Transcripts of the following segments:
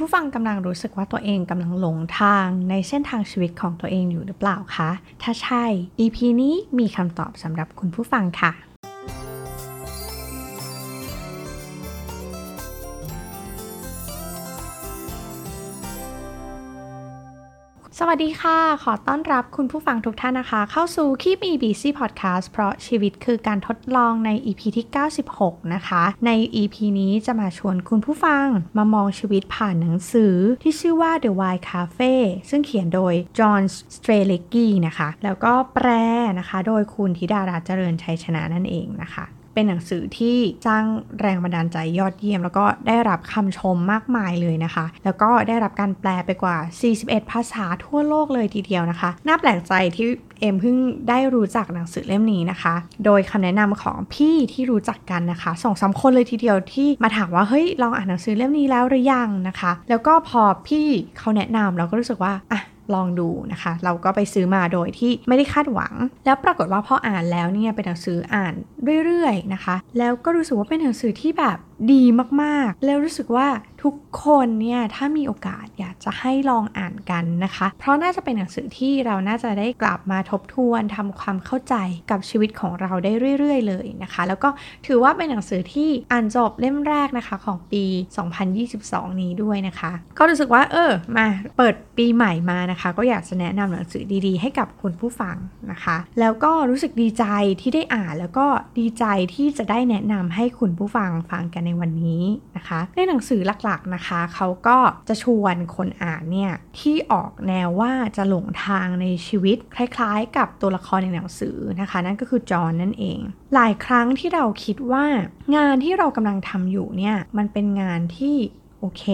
ผู้ฟังกำลังรู้สึกว่าตัวเองกำลังหลงทางในเส้นทางชีวิตของตัวเองอยู่หรือเปล่าคะ ถ้าใช่ EP นี้มีคำตอบสำหรับคุณผู้ฟังค่ะ สวัสดีค่ะ ขอต้อนรับคุณผู้ฟังทุกท่านนะคะ เข้าสู่ Keep Me Busy Podcast เพราะชีวิตคือการทดลองใน EP ที่ 96 นะคะ ใน EP นี้จะมาชวนคุณผู้ฟังมามองชีวิตผ่านหนังสือที่ชื่อว่า The Wild Cafe ซึ่งเขียนโดย John s t r a l e g y นะคะ แล้วก็แปลนะคะ โดยคุณธิดาราเจริญชัยชนะนั่นเองนะคะ เป็นหนังสือที่สร้างแรงบันดาลใจยอดเยี่ยม แล้วก็ได้รับคำชมมากมายเลยนะคะ แล้วก็ได้รับการแปลไปกว่า 41 ภาษาทั่วโลกเลยทีเดียวนะคะ น่าแปลกใจที่เอ็มเพิ่งได้รู้จักหนังสือเล่มนี้นะคะ โดยคำแนะนำของพี่ที่รู้จักกันนะคะสองสาคนเลยทีเดียวที่มาถามว่าเฮ้ยลองอ่านหนังสือเล่มนี้แล้วหรือยังนะคะ แล้วก็พอพี่เขาแนะนำเราก็รู้สึกว่าอะ ลองดูนะคะ เราก็ไปซื้อมาโดยที่ไม่ได้คาดหวัง แล้วปรากฏว่าพออ่านแล้วเนี่ยเป็นหนังสืออ่านเรื่อยๆนะคะ แล้วก็รู้สึกว่าเป็นหนังสือที่แบบดีมากๆ แล้วรู้สึกว่า ทุกคนเนี่ยถ้ามีโอกาสอยากจะให้ลองอ่านกันนะคะ เพราะน่าจะเป็นหนังสือที่เราน่าจะได้กลับมาทบทวนทำความเข้าใจกับชีวิตของเราได้เรื่อย ๆ เลยนะคะ แล้วก็ถือว่าเป็นหนังสือที่อ่านจบเล่มแรกนะคะของปี 2022 นี้ด้วยนะคะ ก็รู้สึกว่าเออมาเปิดปีใหม่มานะคะ ก็อยากจะแนะนำหนังสือดีๆ ให้กับคุณผู้ฟังนะคะ แล้วก็รู้สึกดีใจที่ได้อ่านแล้วก็ดีใจที่จะได้แนะนำให้คุณผู้ฟังฟังกันในวันนี้นะคะ ในหนังสือหลักๆนะคะเขาก็จะชวนคนอ่านเนี่ยที่ออกแนวว่าจะหลงทางในชีวิตคล้ายๆ กับตัวละครในหนังสือนะคะ นั่นก็คือจอห์นนั่นเอง หลายครั้งที่เราคิดว่างานที่เรากำลังทำอยู่เนี่ยมันเป็นงานที่โอเค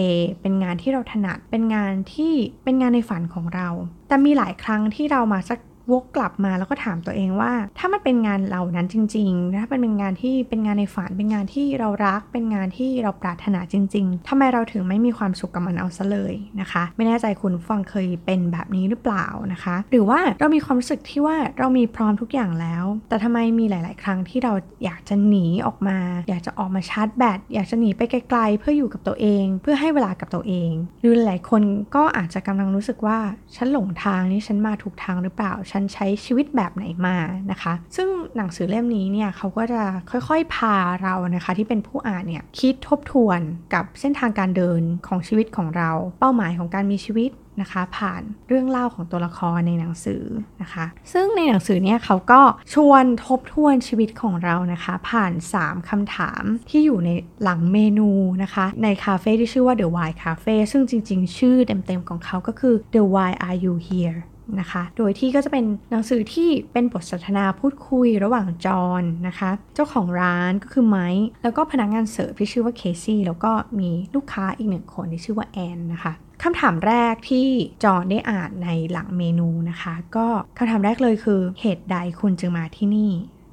เป็นงานที่เราถนัด เป็นงานที่เป็นงานในฝันของเรา แต่มีหลายครั้งที่เรามาสัก วกกลับมาแล้วก็ถามตัวเองว่า ถ้ามันเป็นงานเหล่านั้นจริงๆถ้าเป็นงานที่เป็นงานในฝันเป็นงานที่เรารัก เป็นงานที่เราปรารถนาจริง ๆทำไมเราถึงไม่มีความสุขกับมันเอาซะเลยนะคะ ไม่แน่ใจคุณฟังเคยเป็นแบบนี้หรือเปล่านะคะ หรือว่าเรามีความรู้สึกที่ว่าเรามีพร้อมทุกอย่างแล้ว แต่ทำไมมีหลาย ๆ ครั้งที่เราอยากจะหนีออกมา อยากจะออกมาชาร์จแบตอยากจะหนีไปไกล ๆ เพื่ออยู่กับตัวเอง เพื่อให้เวลากับตัวเองหรือหลายคนก็อาจจะกำลังรู้สึกว่าฉันหลงทางนี่ฉันมาถูกทางหรือเปล่าฉันใช้ชีวิตแบบไหนมานะคะ ซึ่งหนังสือเล่มนี้เนี่ยเขาก็จะค่อยๆ พาเรานะคะ ที่เป็นผู้อ่านเนี่ยคิดทบทวนกับเส้นทางการเดินของชีวิตของเรา เป้าหมายของการมีชีวิตนะคะผ่านเรื่องเล่าของตัวละครในหนังสือนะคะ ซึ่งในหนังสือเนี่ยเขาก็ชวนทบทวนชีวิตของเรานะคะ ผ่าน 3คำถามที่อยู่ในหลังเมนูนะคะ ในคาเฟ่ที่ชื่อว่า The Why Cafe ซึ่งจริงๆ ชื่อเต็มๆของเขาก็คือ The Why Are You Here นะคะ โดยที่ก็จะเป็นหนังสือที่เป็นบทสนทนาพูดคุยระหว่างจอห์นนะคะ เจ้าของร้านก็คือไมค์แล้วก็พนักงานเสิร์ฟที่ชื่อว่าเคซี่แล้วก็มีลูกค้าอีกหนึ่งคนที่ชื่อว่าแอนนะคะคำถามแรกที่จอห์นได้อ่านในหลังเมนูนะคะ ก็คำถามแรกเลยคือเหตุใดคุณจึงมาที่นี่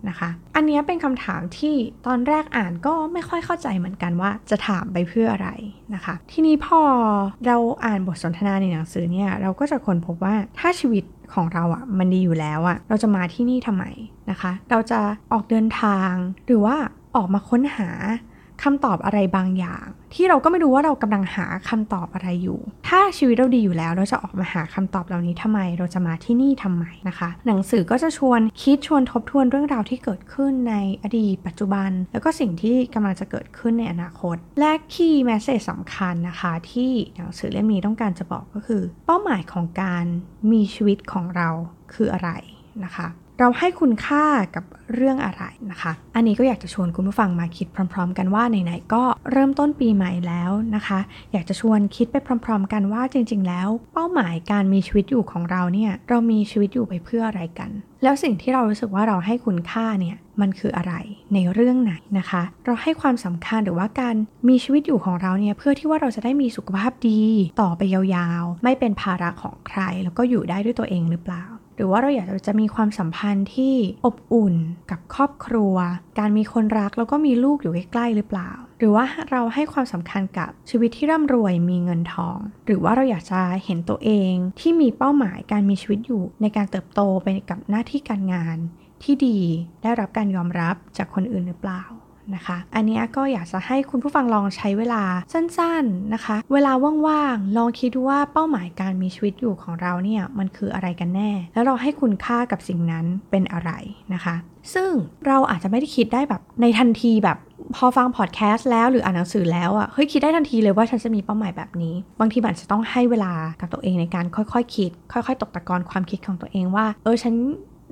นะคะ อันนี้เป็นคำถามที่ตอนแรกอ่านก็ไม่ค่อยเข้าใจเหมือนกันว่าจะถามไปเพื่ออะไรนะคะ ทีนี้พอเราอ่านบทสนทนาในหนังสือเนี่ยเราก็จะค้นพบว่าถ้าชีวิตของเราอะ่ะมันดีอยู่แล้วอะ่ะเราจะมาที่นี่ทำไมนะคะ เราจะออกเดินทางหรือว่าออกมาค้นหา คำตอบอะไรบางอย่าง ที่เราก็ไม่รู้ว่าเรากำลังหาคำตอบอะไรอยู่ ถ้าชีวิตเราดีอยู่แล้วเราจะออกมาหาคำตอบเหล่านี้ทำไม เราจะมาที่นี่ทำไมนะคะ หนังสือก็จะชวนคิดชวนทบทวนเรื่องราวที่เกิดขึ้นในอดีตปัจจุบัน แล้วก็สิ่งที่กำลังจะเกิดขึ้นในอนาคต และคีย์แมสเซจสำคัญนะคะ ที่หนังสือเล่มนี้ต้องการจะบอกก็คือ เป้าหมายของการมีชีวิตของเราคืออะไรนะคะ เราให้คุณค่ากับเรื่องอะไรนะคะ อันนี้ก็อยากจะชวนคุณผู้ฟังมาคิดพร้อม ๆ กันว่าไหนๆก็เริ่มต้นปีใหม่แล้วนะคะ อยากจะชวนคิดไปพร้อม ๆ กันว่าจริง ๆ แล้ว เป้าหมายการมีชีวิตอยู่ของเราเนี่ยเรามีชีวิตอยู่ไปเพื่ออะไรกัน แล้วสิ่งที่เรารู้สึกว่าเราให้คุณค่าเนี่ยมันคืออะไรในเรื่องไหนนะคะ เราให้ความสำคัญหรือว่าการมีชีวิตอยู่ของเราเนี่ยเพื่อที่ว่าเราจะได้มีสุขภาพดี ต่อไปยาวๆ ไม่เป็นภาระของใคร แล้วก็อยู่ได้ด้วยตัวเองหรือเปล่า หรือว่าเราอยากจะมีความสัมพันธ์ที่อบอุ่นกับครอบครัว การมีคนรักแล้วก็มีลูกอยู่ใกล้ๆหรือเปล่า หรือว่าเราให้ความสำคัญกับชีวิตที่ร่ำรวยมีเงินทอง หรือว่าเราอยากจะเห็นตัวเองที่มีเป้าหมายการมีชีวิตอยู่ ในการเติบโตไปกับหน้าที่การงาน ที่ดีได้รับการยอมรับจากคนอื่นหรือเปล่า นะคะ อันนี้ก็อยากจะให้คุณผู้ฟังลองใช้เวลาสั้นๆนะคะ เวลาว่างๆ ลองคิดดูว่าเป้าหมายการมีชีวิตอยู่ของเราเนี่ยมันคืออะไรกันแน่ แล้วเราให้คุณค่ากับสิ่งนั้นเป็นอะไรนะคะ ซึ่งเราอาจจะไม่ได้คิดได้แบบในทันทีแบบพอฟังพอดแคสต์แล้วหรืออ่านหนังสือแล้วอะเฮ้ยคิดได้ทันทีเลยว่าฉันจะมีเป้าหมายแบบนี้ บางทีมันจะต้องให้เวลากับตัวเองในการค่อยๆคคิด ค่อย ๆ ตกตะกอนความคิดของตัวเองว่า เออฉัน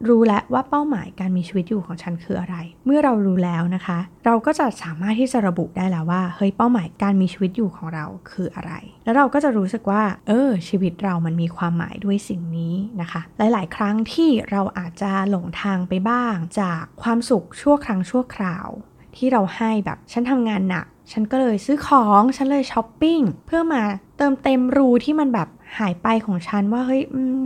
รู้แล้วว่าเป้าหมายการมีชีวิตอยู่ของฉันคืออะไร เมื่อเรารู้แล้วนะคะ เราก็จะสามารถที่จะระบุได้แล้วว่าเฮ้ยเป้าหมายการมีชีวิตอยู่ของเราคืออะไร แล้วเราก็จะรู้สึกว่า เออ ชีวิตเรามันมีความหมายด้วยสิ่งนี้นะคะ หลาย ๆ ครั้งที่เราอาจจะหลงทางไปบ้าง จากความสุขชั่วครั้งชั่วคราว ที่เราให้แบบฉันทำงานหนักฉันก็เลยซื้อของ ฉันเลยช้อปปิ้ง เพื่อมาเติมเต็มรูที่มันแบบ หายไปของฉันว่าเฮ้ย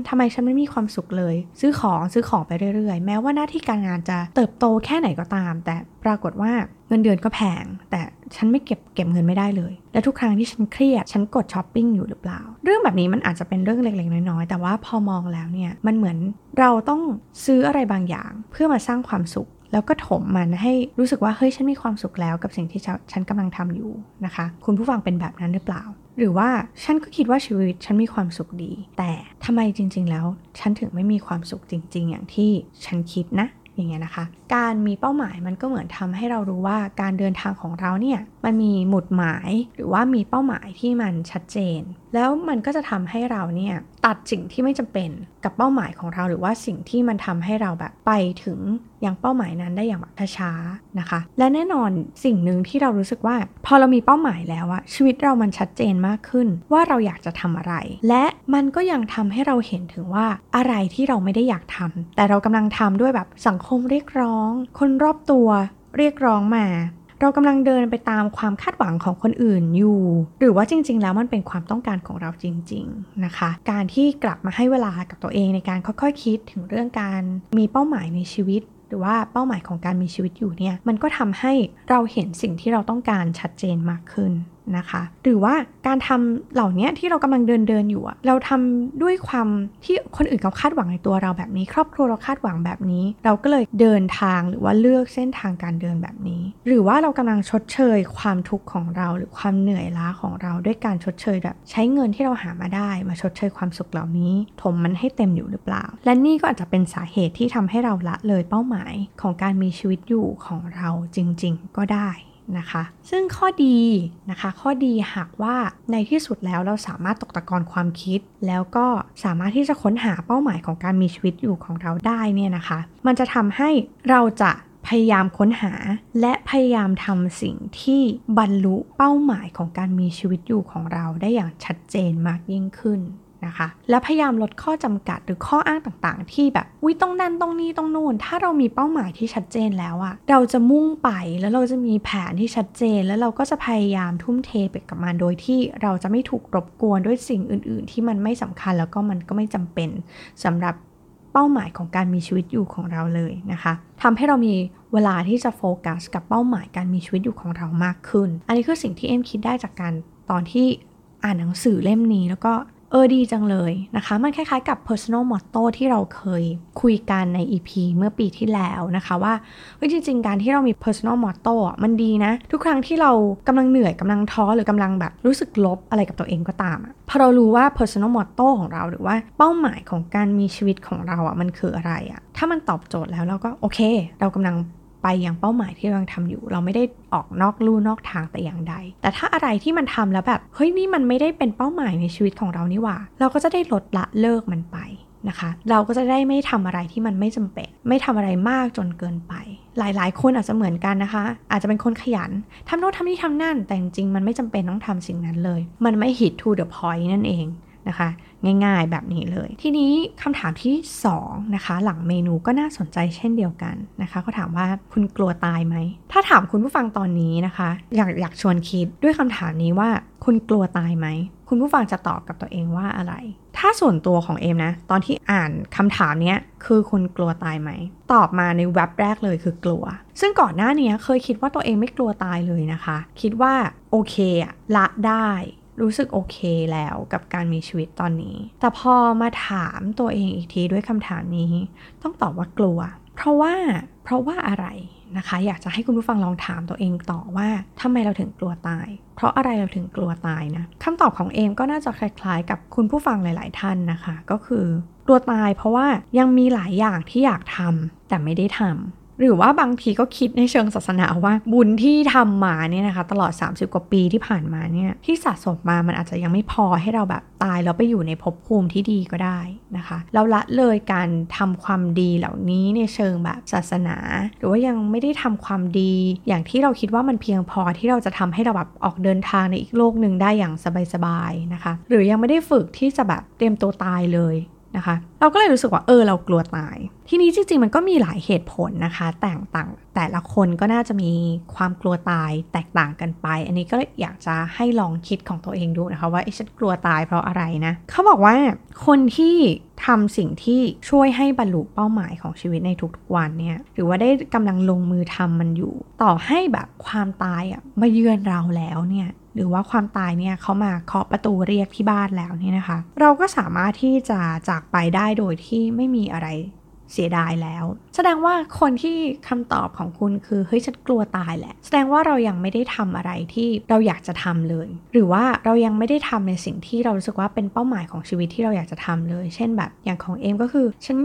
ทำไมฉันไม่มีความสุขเลย ซื้อของซื้อของไปเรื่อยๆ แม้ว่าหน้าที่การงานจะเติบโตแค่ไหนก็ตาม แต่ปรากฏว่าเงินเดือนก็แพงแต่ฉันไม่เก็บเก็บเงินไม่ได้เลย และทุกครั้งที่ฉันเครียด ฉันกดช้อปปิ้งอยู่หรือเปล่า เรื่องแบบนี้มันอาจจะเป็นเรื่องเล็กๆ น้อยๆ แต่ว่าพอมองแล้วเนี่ย มันเหมือนเราต้องซื้ออะไรบางอย่าง เพื่อมาสร้างความสุข แล้วก็ถมมันให้รู้สึกว่าเฮ้ยฉันมีความสุขแล้วกับสิ่งที่ฉันกำลังทำอยู่นะคะ คุณผู้ฟังเป็นแบบนั้นหรือเปล่า หรือว่าฉันก็คิดว่าชีวิตฉันมีความสุขดี แต่ทำไมจริง ๆ แล้ว ฉันถึงไม่มีความสุขจริง ๆ อย่างที่ฉันคิดนะอย่างเงี้ยนะคะ การมีเป้าหมายมันก็เหมือนทำให้เรารู้ว่าการเดินทางของเราเนี่ยมันมีหมุดหมายหรือว่ามีเป้าหมายที่มันชัดเจน แล้วมันก็จะทำให้เราเนี่ย ตัดสิ่งที่ไม่จำเป็นกับเป้าหมายของเรา หรือว่าสิ่งที่มันทำให้เราแบบไปถึงยังเป้าหมายนั้นได้อย่างแบบช้าๆนะคะ และแน่นอนสิ่งหนึ่งที่เรารู้สึกว่า พอเรามีเป้าหมายแล้วอะชีวิตเรามันชัดเจนมากขึ้น ว่าเราอยากจะทำอะไร และมันก็ยังทำให้เราเห็นถึงว่าอะไรที่เราไม่ได้อยากทำแต่เรากำลังทำด้วยแบบสังคมเรียกร้อง คนรอบตัวเรียกร้องมา เรากำลังเดินไปตามความคาดหวังของคนอื่นอยู่ หรือว่าจริง ๆ แล้วมันเป็นความต้องการของเราจริง ๆนะคะ การที่กลับมาให้เวลากับตัวเองในการค่อยๆคคิดถึงเรื่องการมีเป้าหมายในชีวิตหรือว่าเป้าหมายของการมีชีวิตอยู่เนี่ย มันก็ทำให้เราเห็นสิ่งที่เราต้องการชัดเจนมากขึ้น นะคะ หรือว่าการทำเหล่านี้ที่เรากำลังเดินเดินอยู่เราทำด้วยความที่คนอื่นเขาคาดหวังในตัวเราแบบนี้ ครอบครัวเราคาดหวังแบบนี้ เราก็เลยเดินทางหรือว่าเลือกเส้นทางการเดินแบบนี้ หรือว่าเรากำลังชดเชยความทุกข์ของเราหรือความเหนื่อยล้าของเราด้วยการชดเชยแบบใช้เงินที่เราหามาได้ มาชดเชยความสุขเหล่านี้ ถมมันให้เต็มอยู่หรือเปล่า และนี่ก็อาจจะเป็นสาเหตุที่ทำให้เราละเลยเป้าหมายของการมีชีวิตอยู่ของเราจริง ๆ ก็ได้ นะคะ ซึ่งข้อดีนะคะ ข้อดีหากว่าในที่สุดแล้วเราสามารถตกตะกอนความคิด แล้วก็สามารถที่จะค้นหาเป้าหมายของการมีชีวิตอยู่ของเราได้เนี่ยนะคะ มันจะทำให้เราจะพยายามค้นหาและพยายามทำสิ่งที่บรรลุเป้าหมายของการมีชีวิตอยู่ของเราได้อย่างชัดเจนมากยิ่งขึ้น นะคะ และพยายามลดข้อจำกัดหรือข้ออ้างต่างๆ ที่แบบวิต้องนั่นต้องนี่ต้องนู่น ถ้าเรามีเป้าหมายที่ชัดเจนแล้วอะเราจะมุ่งไปแล้วเราจะมีแผนที่ชัดเจน แล้วเราก็จะพยายามทุ่มเทไปกับมันโดยที่เราจะไม่ถูกรบกวนด้วยสิ่งอื่น ๆ ที่มันไม่สำคัญแล้วก็มันก็ไม่จำเป็นสำหรับเป้าหมายของการมีชีวิตอยู่ของเราเลยนะคะทำให้เรามีเวลาที่จะโฟกัสกับเป้าหมายการมีชีวิตอยู่ของเรามากขึ้น อันนี้คือสิ่งที่เอ็มคิดได้จากการตอนที่อ่านหนังสือเล่มนี้แล้วก็ เออดีจังเลยนะคะ มันคล้ายๆกับ personal motto ที่เราเคยคุยกันใน EP เมื่อปีที่แล้วนะคะว่าเฮ้ยจริง ๆ การที่เรามี personal motto มันดีนะ ทุกครั้งที่เรากำลังเหนื่อยกำลังท้อหรือกำลังแบบรู้สึกลบอะไรกับตัวเองก็ตามอะพอเรารู้ว่า personal motto ของเราหรือว่าเป้าหมายของการมีชีวิตของเราอะมันคืออะไรอะถ้ามันตอบโจทย์แล้วเราก็โอเค เรากำลัง ไปอย่างเป้าหมายที่เราทำอยู่ เราไม่ได้ออกนอกลู่นอกทางแต่อย่างใด แต่ถ้าอะไรที่มันทำแล้วแบบเฮ้ยนี่มันไม่ได้เป็นเป้าหมายในชีวิตของเรานี่หว่า เราก็จะได้ลดละเลิกมันไปนะคะเราก็จะได้ไม่ทำอะไรที่มันไม่จำเป็น ไม่ทำอะไรมากจนเกินไป หลายๆ คนอาจจะเหมือนกันนะคะ อาจจะเป็นคนขยันทำโน้ตทำนี่ทำนั่น แต่จริงๆมันไม่จำเป็นต้องทำสิ่งนั้นเลย มันไม่ hit to the point นั่นเองนะคะ ง่าย ๆ แบบนี้เลย ทีนี้คำถามที่ 2 นะคะ หลังเมนูก็น่าสนใจเช่นเดียวกันนะคะเขาถามว่าคุณกลัวตายไหม ถ้าถามคุณผู้ฟังตอนนี้นะคะ อยากอยากชวนคิดด้วยคำถามนี้ว่าคุณกลัวตายไหม คุณผู้ฟังจะตอบกับตัวเองว่าอะไร ถ้าส่วนตัวของเอมนะ ตอนที่อ่านคำถามนี้คือคุณกลัวตายไหม ตอบมาในเว็บแรกเลยคือกลัว ซึ่งก่อนหน้านี้เคยคิดว่าตัวเองไม่กลัวตายเลยนะคะ คิดว่าโอเคอะละได้ รู้สึกโอเคแล้วกับการมีชีวิตตอนนี้ แต่พอมาถามตัวเองอีกทีด้วยคำถามนี้ ต้องตอบว่ากลัว เพราะว่าเพราะว่าอะไรนะคะ อยากจะให้คุณผู้ฟังลองถามตัวเองต่อว่าทำไมเราถึงกลัวตาย เพราะอะไรเราถึงกลัวตายนะคำตอบของเอมก็น่าจะคล้ายๆ กับคุณผู้ฟังหลาย ๆ ท่านนะคะ ก็คือกลัวตายเพราะว่ายังมีหลายอย่างที่อยากทำแต่ไม่ได้ทำ หรือว่าบางทีก็คิดในเชิงศาสนาว่าบุญที่ทำมาเนี่ยนะคะ ตลอด 30 กว่าปีที่ผ่านมาเนี่ยที่สะสมมามันอาจจะยังไม่พอให้เราแบบตายแล้วไปอยู่ในภพภูมิที่ดีก็ได้นะคะ เราละเลยการทำความดีเหล่านี้ในเชิงแบบศาสนา หรือว่ายังไม่ได้ทำความดี อย่างที่เราคิดว่ามันเพียงพอที่เราจะทำให้เราแบบออกเดินทางในอีกโลกหนึ่งได้อย่างสบายๆนะคะ หรือยังไม่ได้ฝึกที่จะแบบเตรียมตัวตายเลย นะคะ เราก็เลยรู้สึกว่าเออเรากลัวตาย ทีนี้จริงๆ มันก็มีหลายเหตุผลนะคะแต่งต่างแต่ละคนก็น่าจะมีความกลัวตายแตกต่างกันไป อันนี้ก็อยากจะให้ลองคิดของตัวเองดูนะคะว่าฉันกลัวตายเพราะอะไรนะเขาบอกว่าคนที่ทำสิ่งที่ช่วยให้บรรลุเป้าหมายของชีวิตในทุกๆวันเนี่ยหรือว่าได้กำลังลงมือทำมันอยู่ ต่อให้แบบความตายอะมาเยือนเราแล้วเนี่ย หรือว่าความตายเนี่ยเขามาเคาะประตูเรียกที่บ้านแล้วนี่นะคะ เราก็สามารถที่จะจากไปได้โดยที่ไม่มีอะไรเสียดายแล้ว แสดงว่าคนที่คำตอบของคุณคือเฮ้ยฉันกลัวตายแหละ แสดงว่าเรายังไม่ได้ทำอะไรที่เราอยากจะทำเลย หรือว่าเรายังไม่ได้ทำในสิ่งที่เรารู้สึกว่าเป็นเป้าหมายของชีวิตที่เราอยากจะทำเลย เช่นแบบอย่างของเอมก็คือฉัน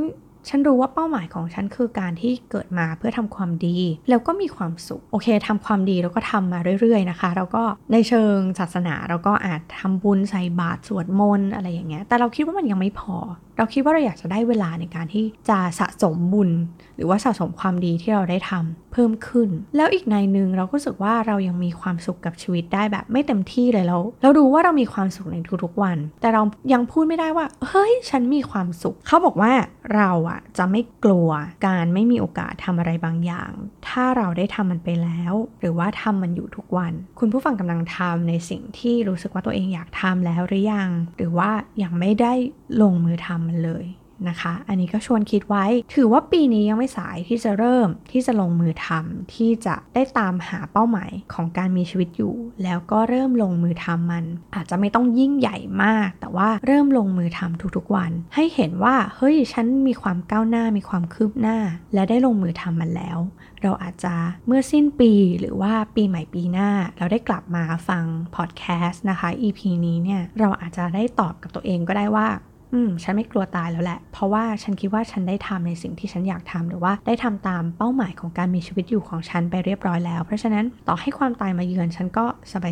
ฉันรู้ว่าเป้าหมายของฉันคือการที่เกิดมาเพื่อทำความดี แล้วก็มีความสุข โอเคทำความดีแล้วก็ทำมาเรื่อย ๆ นะคะ แล้วก็ในเชิงศาสนาเราก็อาจทำบุญใส่บาตรสวดมนต์อะไรอย่างเงี้ยแต่เราคิดว่ามันยังไม่พอเราคิดว่าเราอยากจะได้เวลาในการที่จะสะสมบุญ หรือว่าสะสมความดีที่เราได้ทำเพิ่มขึ้น แล้วอีกในหนึ่งเราก็รู้สึกว่าเรายังมีความสุขกับชีวิตได้แบบไม่เต็มที่เลยเราเรารู้ว่าเรามีความสุขในทุกๆวัน แต่เรายังพูดไม่ได้ว่า เฮ้ย ฉันมีความสุข เขาบอกว่าเราอะจะไม่กลัวการไม่มีโอกาสทำอะไรบางอย่าง ถ้าเราได้ทำมันไปแล้ว หรือว่าทำมันอยู่ทุกวัน คุณผู้ฟังกำลังทำในสิ่งที่รู้สึกว่าตัวเองอยากทำแล้วหรือยัง หรือว่ายังไม่ได้ลงมือทำมันเลยนะคะ อันนี้ก็ชวนคิดไว้ ถือว่าปีนี้ยังไม่สายที่จะเริ่มที่จะลงมือทำที่จะได้ตามหาเป้าหมายของการมีชีวิตอยู่ แล้วก็เริ่มลงมือทำมัน อาจจะไม่ต้องยิ่งใหญ่มาก แต่ว่าเริ่มลงมือทำทุกๆวัน ให้เห็นว่าเฮ้ยฉันมีความก้าวหน้ามีความคืบหน้า และได้ลงมือทำมันแล้ว เราอาจจะเมื่อสิ้นปีหรือว่าปีใหม่ปีหน้า เราได้กลับมาฟังพอดแคสต์นะคะ EP นี้เนี่ยเราอาจจะได้ตอบกับตัวเองก็ได้ว่า อืมฉันไม่กลัวตายแล้วแหละ เพราะว่าฉันคิดว่าฉันได้ทำในสิ่งที่ฉันอยากทำหรือว่าได้ทำตามเป้าหมายของการมีชีวิตอยู่ของฉันไปเรียบร้อยแล้ว เพราะฉะนั้นต่อให้ความตายมาเยือนฉันก็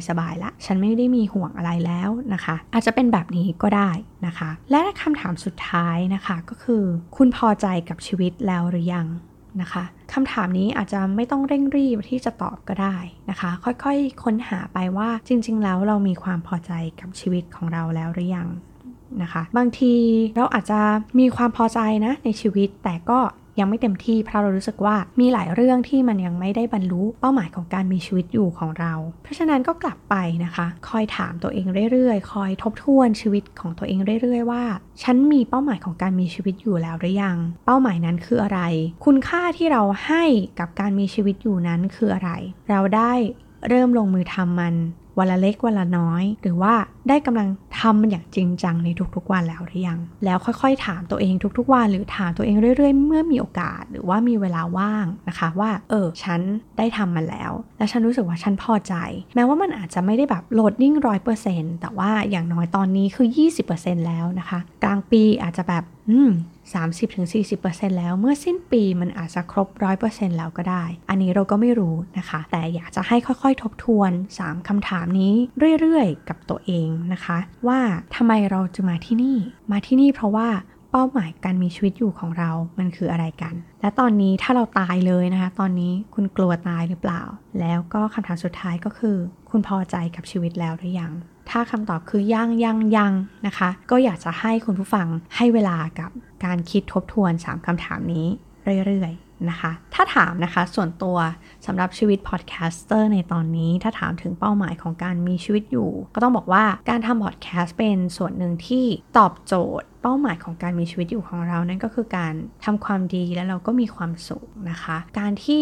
สบายๆละ ฉันไม่ได้มีห่วงอะไรแล้วนะคะ อาจจะเป็นแบบนี้ก็ได้นะคะ และคำถามสุดท้ายนะคะก็คือ คุณพอใจกับชีวิตแล้วหรือยังนะคะคำถามนี้อาจจะไม่ต้องเร่งรีบที่จะตอบก็ได้นะคะ ค่อยๆ ค้นหาไปว่าจริง ๆ แล้วเรามีความพอใจกับชีวิตของเราแล้วหรือยัง นะคะ บางทีเราอาจจะมีความพอใจนะในชีวิตแต่ก็ยังไม่เต็มที่เพราะเรารู้สึกว่ามีหลายเรื่องที่มันยังไม่ได้บรรลุเป้าหมายของการมีชีวิตอยู่ของเรา เพราะฉะนั้นก็กลับไปนะคะ คอยถามตัวเองเรื่อยๆ คอยทบทวนชีวิตของตัวเองเรื่อยๆ ว่า ฉันมีเป้าหมายของการมีชีวิตอยู่แล้วหรือยัง เป้าหมายนั้นคืออะไร คุณค่าที่เราให้กับการมีชีวิตอยู่นั้นคืออะไร เราได้เริ่มลงมือทำมันวันละเล็กวันละน้อย หรือว่าได้กำลัง ทำมันอย่างจริงจังในทุกๆวันแล้วหรือยัง แล้วค่อยๆ ถามตัวเองทุกๆวัน หรือถามตัวเองเรื่อยๆ เมื่อมีโอกาสหรือว่ามีเวลาว่างนะคะว่า เออ ฉันได้ทำมันแล้ว และฉันรู้สึกว่าฉันพอใจ แม้ว่ามันอาจจะไม่ได้แบบโหลดนิ่งร้อยเปอร์เซ็นต์แต่ว่าอย่างน้อยตอนนี้คือ 20%แล้วนะคะ กลางปีอาจจะแบบอืม30-40%แล้วเมื่อสิ้นปีมันอาจจะครบ 100%แล้วก็ได้ อันนี้เราก็ไม่รู้นะคะ แต่อยากจะให้ค่อยๆทบทวน 3คำถามนี้เรื่อยๆ กับตัวเองนะคะว่าทำไมเราจะมาที่นี่ มาที่นี่เพราะว่าเป้าหมายการมีชีวิตอยู่ของเรา มันคืออะไรกัน และตอนนี้ถ้าเราตายเลยนะคะ ตอนนี้คุณกลัวตายหรือเปล่า แล้วก็คำถามสุดท้ายก็คือ คุณพอใจกับชีวิตแล้วหรือยัง ถ้าคำตอบคือยังยังยังนะคะ ก็อยากจะให้คุณผู้ฟังให้เวลากับการคิดทบทวน 3คำถามนี้เรื่อยๆ นะคะ ถ้าถามนะคะส่วนตัวสำหรับชีวิต podcaster ในตอนนี้ถ้าถามถึงเป้าหมายของการมีชีวิตอยู่ ก็ต้องบอกว่าการทำพอดแคสต์เป็นส่วนหนึ่งที่ตอบโจทย์ เป้าหมายของการมีชีวิตอยู่ของเรานั่นก็คือการทำความดีแล้วเราก็มีความสุขนะคะ การที่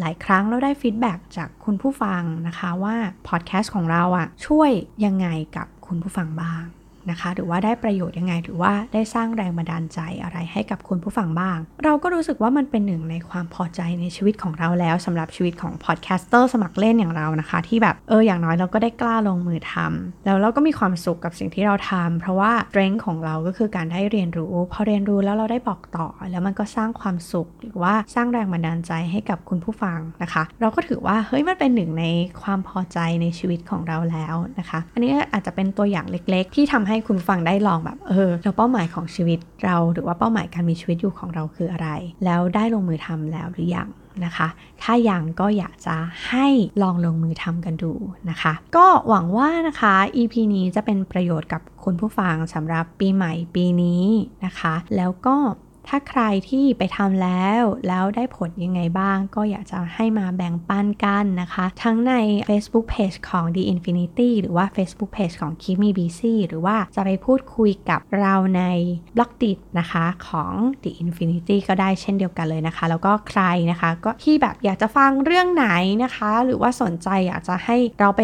หลายครั้งเราได้ feedback จากคุณผู้ฟังนะคะว่าพอดแคสต์ของเราอะช่วยยังไงกับคุณผู้ฟังบ้าง นะคะ หรือว่าได้ประโยชน์ยังไง หรือว่าได้สร้างแรงบันดาลใจอะไรให้กับคุณผู้ฟังบ้าง เราก็รู้สึกว่ามันเป็นหนึ่งในความพอใจในชีวิตของเราแล้วสำหรับชีวิตของ podcaster สมัครเล่นอย่างเรานะคะ ที่แบบเอออย่างน้อยเราก็ได้กล้าลงมือทำแล้วเราก็มีความสุขกับสิ่งที่เราทำเพราะว่าเ r ร n g ของเราก็คือการได้เรียนรู้พอเรียนรู้แล้วเราได้บอกต่อ แล้วมันก็สร้างความสุขหรือว่าสร้างแรงบันดาลใจให้กับคุณผู้ฟังนะคะ เราก็ถือว่าเฮ้ยมันเป็นหนึ่งในความพอใจในชีวิตของเราแล้วนะคะ อันนี้อาจจะเป็นตัวอย่างเล็ก ๆ ที่ทำให้คุณฟังได้ลองแบบเออเราเป้าหมายของชีวิตเราหรือว่าเป้าหมายการมีชีวิตอยู่ของเราคืออะไร แล้วได้ลงมือทำแล้วหรือยังนะคะ ถ้ายังก็อยากจะให้ลองลงมือทำกันดูนะคะ ก็หวังว่านะคะ EP นี้จะเป็นประโยชน์กับคุณผู้ฟังสำหรับปีใหม่ปีนี้นะคะ แล้วก็ ถ้าใครที่ไปทำแล้วแล้วได้ผลยังไงบ้าง ก็อยากจะให้มาแบ่งปันกันนะคะ ทั้งใน Facebook Page ของ The Infinity หรือว่า Facebook Page ของ Keep Me Busy หรือว่าจะไปพูดคุยกับเราใน b l o g d i t นะคะของ The Infinity ก็ได้เช่นเดียวกันเลยนะคะ แล้วก็ใครนะคะ ก็ที่แบบอยากจะฟังเรื่องไหนนะคะ หรือว่าสนใจอยากจะให้เราไป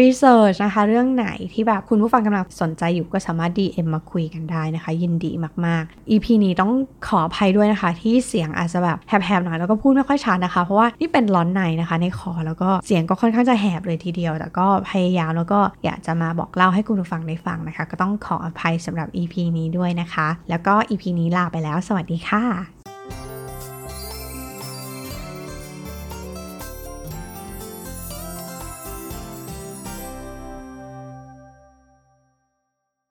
รีเสิร์ชนะคะ เรื่องไหนที่แบบคุณผู้ฟังกำลังสนใจอยู่ก็สามารถ DM มาคุยกันได้นะคะ ยินดีมาก ๆ EP นี้ต้องขออภัยด้วยนะคะ ที่เสียงอาจจะแบบแหบๆหน่อยแล้วก็พูดไม่ค่อยชัดนะคะ เพราะว่านี่เป็นร้อนในนะคะ ในคอแล้วก็เสียงก็ค่อนข้างจะแหบเลยทีเดียว แต่ก็พยายามแล้วก็อยากจะมาบอกเล่าให้คุณผู้ฟังได้ฟังนะคะ ก็ต้องขออภัยสำหรับ EP นี้ด้วยนะคะ แล้วก็ EP นี้ลาไปแล้ว สวัสดีค่ะ